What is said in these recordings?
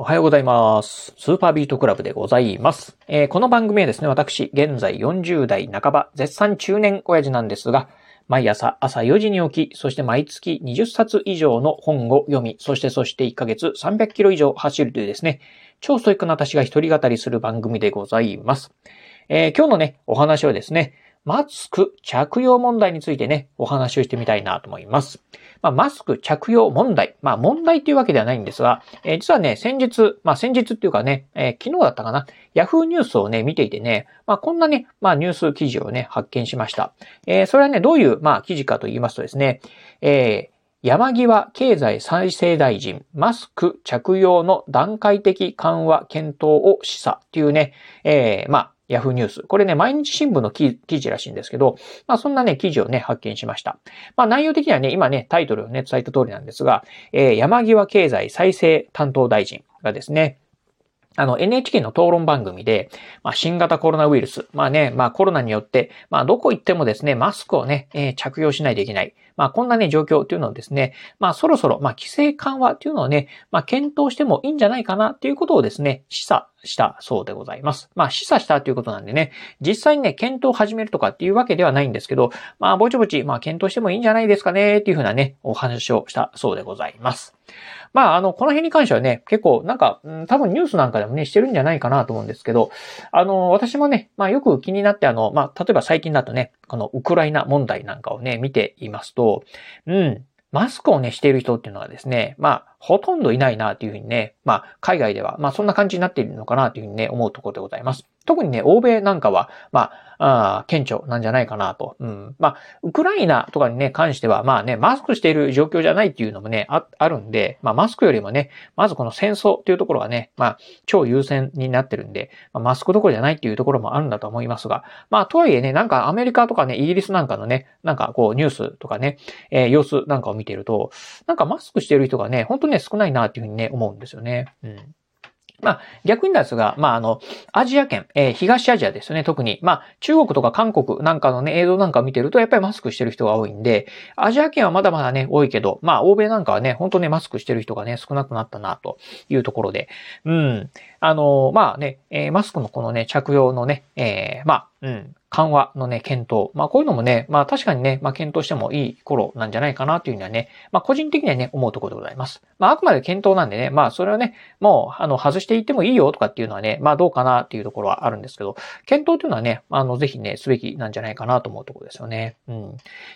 おはようございます。スーパービートクラブでございます。えー、この番組はですね、私、現在40代半ば、絶賛中年親父なんですが、毎朝朝4時に起き、そして毎月20冊以上の本を読み、そしてそして1ヶ月300キロ以上走るというですね、超ストイックな私が一人語りする番組でございます。えー、今日のね、お話はですね、マスク着用問題についてね、お話をしてみたいなと思います。まあ、マスク着用問題。まあ、問題っていうわけではないんですが、えー、実はね、先日、まあ、先日っていうかね、えー、昨日だったかな、ヤフーニュースをね、見ていてね、まあ、こんなね、まあ、ニュース記事をね、発見しました。えー、それはね、どういう、まあ、記事かと言いますとですね、えー、山際経済再生大臣、マスク着用の段階的緩和検討を示唆っていうね、えー、まあ、ヤフーニュース。これね、毎日新聞の記事らしいんですけど、まあそんなね、記事をね、発見しました。まあ内容的にはね、今ね、タイトルをね、伝えた通りなんですが、えー、山際経済再生担当大臣がですね、あの、NHK の討論番組で、まあ、新型コロナウイルス、まあね、まあコロナによって、まあどこ行ってもですね、マスクをね、えー、着用しないといけない。まあこんなね、状況っていうのをですね、まあそろそろ、まあ規制緩和っていうのをね、まあ検討してもいいんじゃないかなっていうことをですね、示唆したそうでございます。まあ示唆したということなんでね、実際にね、検討を始めるとかっていうわけではないんですけど、まあぼちぼち、まあ検討してもいいんじゃないですかねっていうふうなね、お話をしたそうでございます。まあ、あの、この辺に関してはね、結構、なんか、うん、多分ニュースなんかでもね、してるんじゃないかなと思うんですけど、あの、私もね、まあ、よく気になって、あの、まあ、例えば最近だとね、このウクライナ問題なんかをね、見ていますと、うん、マスクをね、している人っていうのはですね、まあ、ほとんどいないなというふうにね、まあ、海外では、まあ、そんな感じになっているのかなというふうにね、思うところでございます。特にね、欧米なんかは、まあ、あ顕著なんじゃないかなと。うん。まあ、ウクライナとかにね、関しては、まあね、マスクしている状況じゃないっていうのもね、あ、あるんで、まあ、マスクよりもね、まずこの戦争っていうところがね、まあ、超優先になってるんで、まあ、マスクどころじゃないっていうところもあるんだと思いますが、まあ、とはいえね、なんかアメリカとかね、イギリスなんかのね、なんかこう、ニュースとかね、えー、様子なんかを見てると、なんかマスクしてる人がね、本当ね、少ないなっていうふうにね、思うんですよね。うん。まあ、逆にですが、まあ、あの、アジア圏、えー、東アジアですね、特に。まあ、中国とか韓国なんかのね、映像なんか見てると、やっぱりマスクしてる人が多いんで、アジア圏はまだまだね、多いけど、まあ、欧米なんかはね、ほんとね、マスクしてる人がね、少なくなったな、というところで。うん。あの、まあね、えー、マスクのこのね、着用のね、えー、まあ、うん、緩和のね、検討。まあこういうのもね、まあ確かにね、まあ検討してもいい頃なんじゃないかなというにはね、まあ個人的にはね、思うところでございます。まああくまで検討なんでね、まあそれをね、もう、あの、外していってもいいよとかっていうのはね、まあどうかなっていうところはあるんですけど、検討というのはね、あの、ぜひね、すべきなんじゃないかなと思うところですよね。うん。っ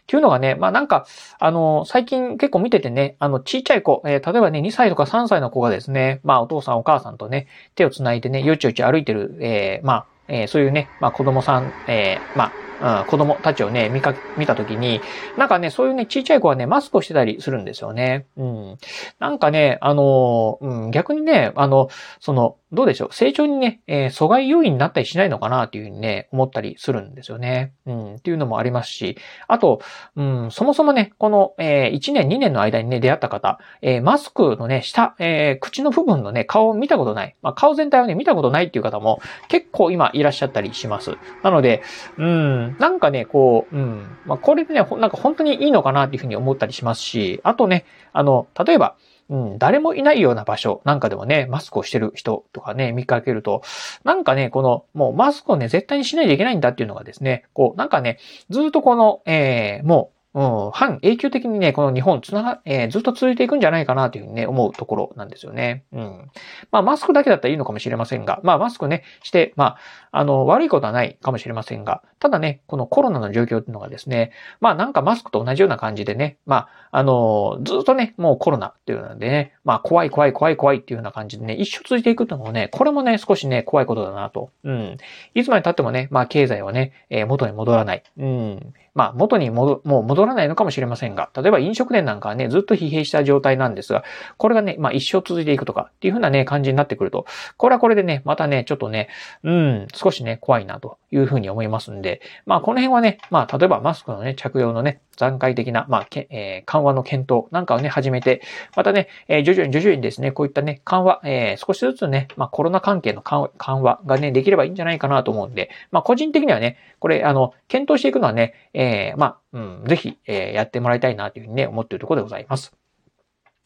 ていうのがね、まあなんか、あの、最近結構見ててね、あの、ちっちゃい子、えー、例えばね、2歳とか3歳の子がですね、まあお父さんお母さんとね、手を繋いでね、よちよち歩いてる、えー、まあ、えー、そういうね、まあ子供さん、えー、まあ、うん、子供たちをね、見か、見たときに、なんかね、そういうね、ちっちゃい子はね、マスクをしてたりするんですよね。うん。なんかね、あの、うん、逆にね、あの、その、どうでしょう？成長にね、えー、阻害要因になったりしないのかなっていうふうにね、思ったりするんですよね。うん、っていうのもありますし、あと、うん、そもそもね、この、えー、1年、2年の間にね、出会った方、えー、マスクのね、下、えー、口の部分のね、顔を見たことない。まあ、顔全体をね、見たことないっていう方も結構今いらっしゃったりします。なので、うん、なんかね、こう、うん、まあ、これでね、なんか本当にいいのかなっていうふうに思ったりしますし、あとね、あの、例えば、うん、誰もいないような場所なんかでもね、マスクをしてる人とかね、見かけると、なんかね、この、もうマスクをね、絶対にしないといけないんだっていうのがですね、こう、なんかね、ずっとこの、えー、もう、うん、半永久的にね、この日本つなが、えー、ずっと続いていくんじゃないかなというふうにね、思うところなんですよね。うん。まあ、マスクだけだったらいいのかもしれませんが、まあ、マスクね、して、まあ、あの、悪いことはないかもしれませんが、ただね、このコロナの状況っていうのがですね、まあ、なんかマスクと同じような感じでね、まあ、あの、ずっとね、もうコロナっていうのでね、まあ、怖い怖い怖い怖いっていうような感じでね、一生続いていくっていうのもね、これもね、少しね、怖いことだなと。うん。いつまで経ってもね、まあ、経済はね、えー、元に戻らない。うん。まあ、元に戻、もう戻らないのかもしれませんが、例えば飲食店なんかはね、ずっと疲弊した状態なんですが、これがね、まあ一生続いていくとかっていうふうなね、感じになってくると、これはこれでね、またね、ちょっとね、うん、少しね、怖いなという風に思いますんで、まあこの辺はね、まあ例えばマスクのね、着用のね、段階的な、まあ、えー、緩和の検討なんかをね、始めて、またね、えー、徐々に徐々にですね、こういったね、緩和、えー、少しずつね、まあ、コロナ関係の緩和がね、できればいいんじゃないかなと思うんで、まあ、個人的にはね、これ、あの、検討していくのはね、えー、まあ、うん、ぜひ、えー、やってもらいたいなというふうにね、思っているところでございます。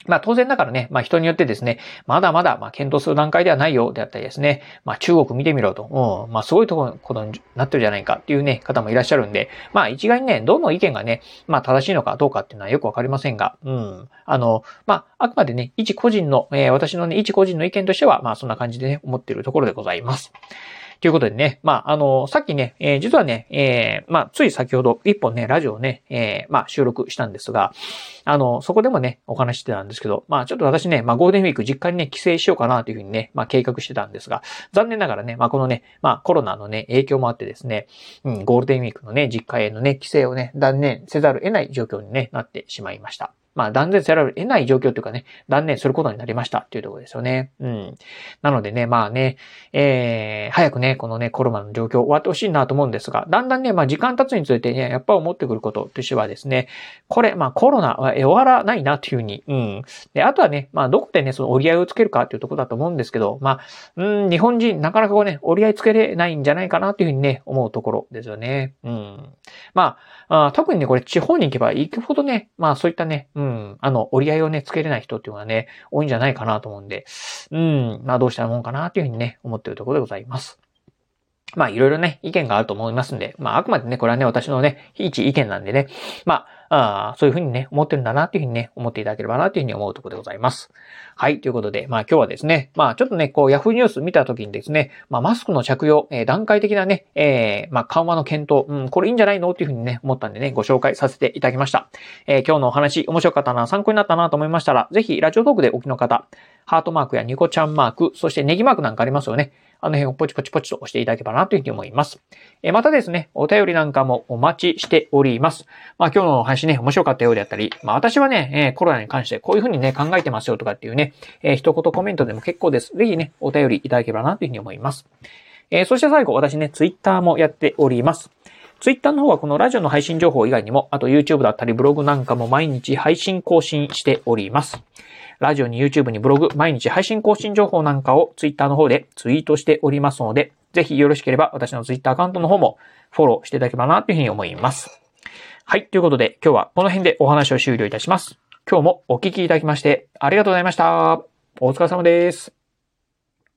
まあ当然だからね、まあ人によってですね、まだまだまあ検討する段階ではないよであったりですね、まあ中国見てみろと、うん、まあすごいとこことになってるじゃないかっていうね、方もいらっしゃるんで、まあ一概にね、どの意見がね、まあ正しいのかどうかっていうのはよくわかりませんが、うん、あの、まああくまでね、一個人の、えー、私のね、一個人の意見としては、まあそんな感じでね、思っているところでございます。ということでね、まあ、あの、さっきね、えー、実はね、えー、まあ、つい先ほど一本ね、ラジオをね、えー、まあ、収録したんですが、あの、そこでもね、お話してたんですけど、まあ、ちょっと私ね、まあ、ゴールデンウィーク実家にね、帰省しようかなというふうにね、まあ、計画してたんですが、残念ながらね、まあ、このね、まあ、コロナのね、影響もあってですね、うん、ゴールデンウィークのね、実家へのね、帰省をね、断念せざるを得ない状況にね、なってしまいました。まあ、断念せられない状況というかね、断念することになりましたっていうところですよね。うん。なのでね、まあね、えー、早くね、このね、コロナの状況終わってほしいなと思うんですが、だんだんね、まあ時間経つにつれてね、やっぱ思ってくることとしてはですね、これ、まあコロナは終わらないなっていうふうに、うん。で、あとはね、まあどこでね、その折り合いをつけるかっていうところだと思うんですけど、まあ、うん、日本人なかなかこうね、折り合いつけれないんじゃないかなっていうふうにね、思うところですよね。うん。まあ、あ特にね、これ地方に行けば行くほどね、まあそういったね、うん、ん。あの、折り合いをね、つけれない人っていうのはね、多いんじゃないかなと思うんで、うん、まあどうしたらもんかなっていうふうにね、思ってるところでございます。まあいろいろね、意見があると思いますんで、まああくまでね、これはね、私のね、一意見なんでね、まあ、あそういうふうにね、思ってるんだなというふうにね、思っていただければなというふうに思うところでございます。はい、ということで、まあ今日はですね、まあちょっとね、こう、ヤフーニュース見たときにですね、まあマスクの着用、えー、段階的なね、えー、まあ緩和の検討、うん、これいいんじゃないのっていうふうにね、思ったんでね、ご紹介させていただきました。えー、今日のお話、面白かったな、参考になったなと思いましたら、ぜひ、ラジオトークでお聞きの方、ハートマークやニコちゃんマーク、そしてネギマークなんかありますよね。あの辺をポチポチポチと押していただければなというふうに思います。えまたですね、お便りなんかもお待ちしております。まあ今日の配信ね、面白かったようであったり、まあ私はね、えコロナに関してこういうふうにね、考えてますよとかっていうね、え、一言コメントでも結構です。ぜひね、お便りいただければなというふうに思います。え、そして最後、私ね、ツイッターもやっております。ツイッターの方はこのラジオの配信情報以外にも、あと YouTube だったりブログなんかも毎日配信更新しております。ラジオに YouTube にブログ、毎日配信更新情報なんかを Twitter の方でツイートしておりますので、ぜひよろしければ私の Twitter アカウントの方もフォローしていただければなというふうに思います。はい。ということで今日はこの辺でお話を終了いたします。今日もお聞きいただきましてありがとうございました。お疲れ様です。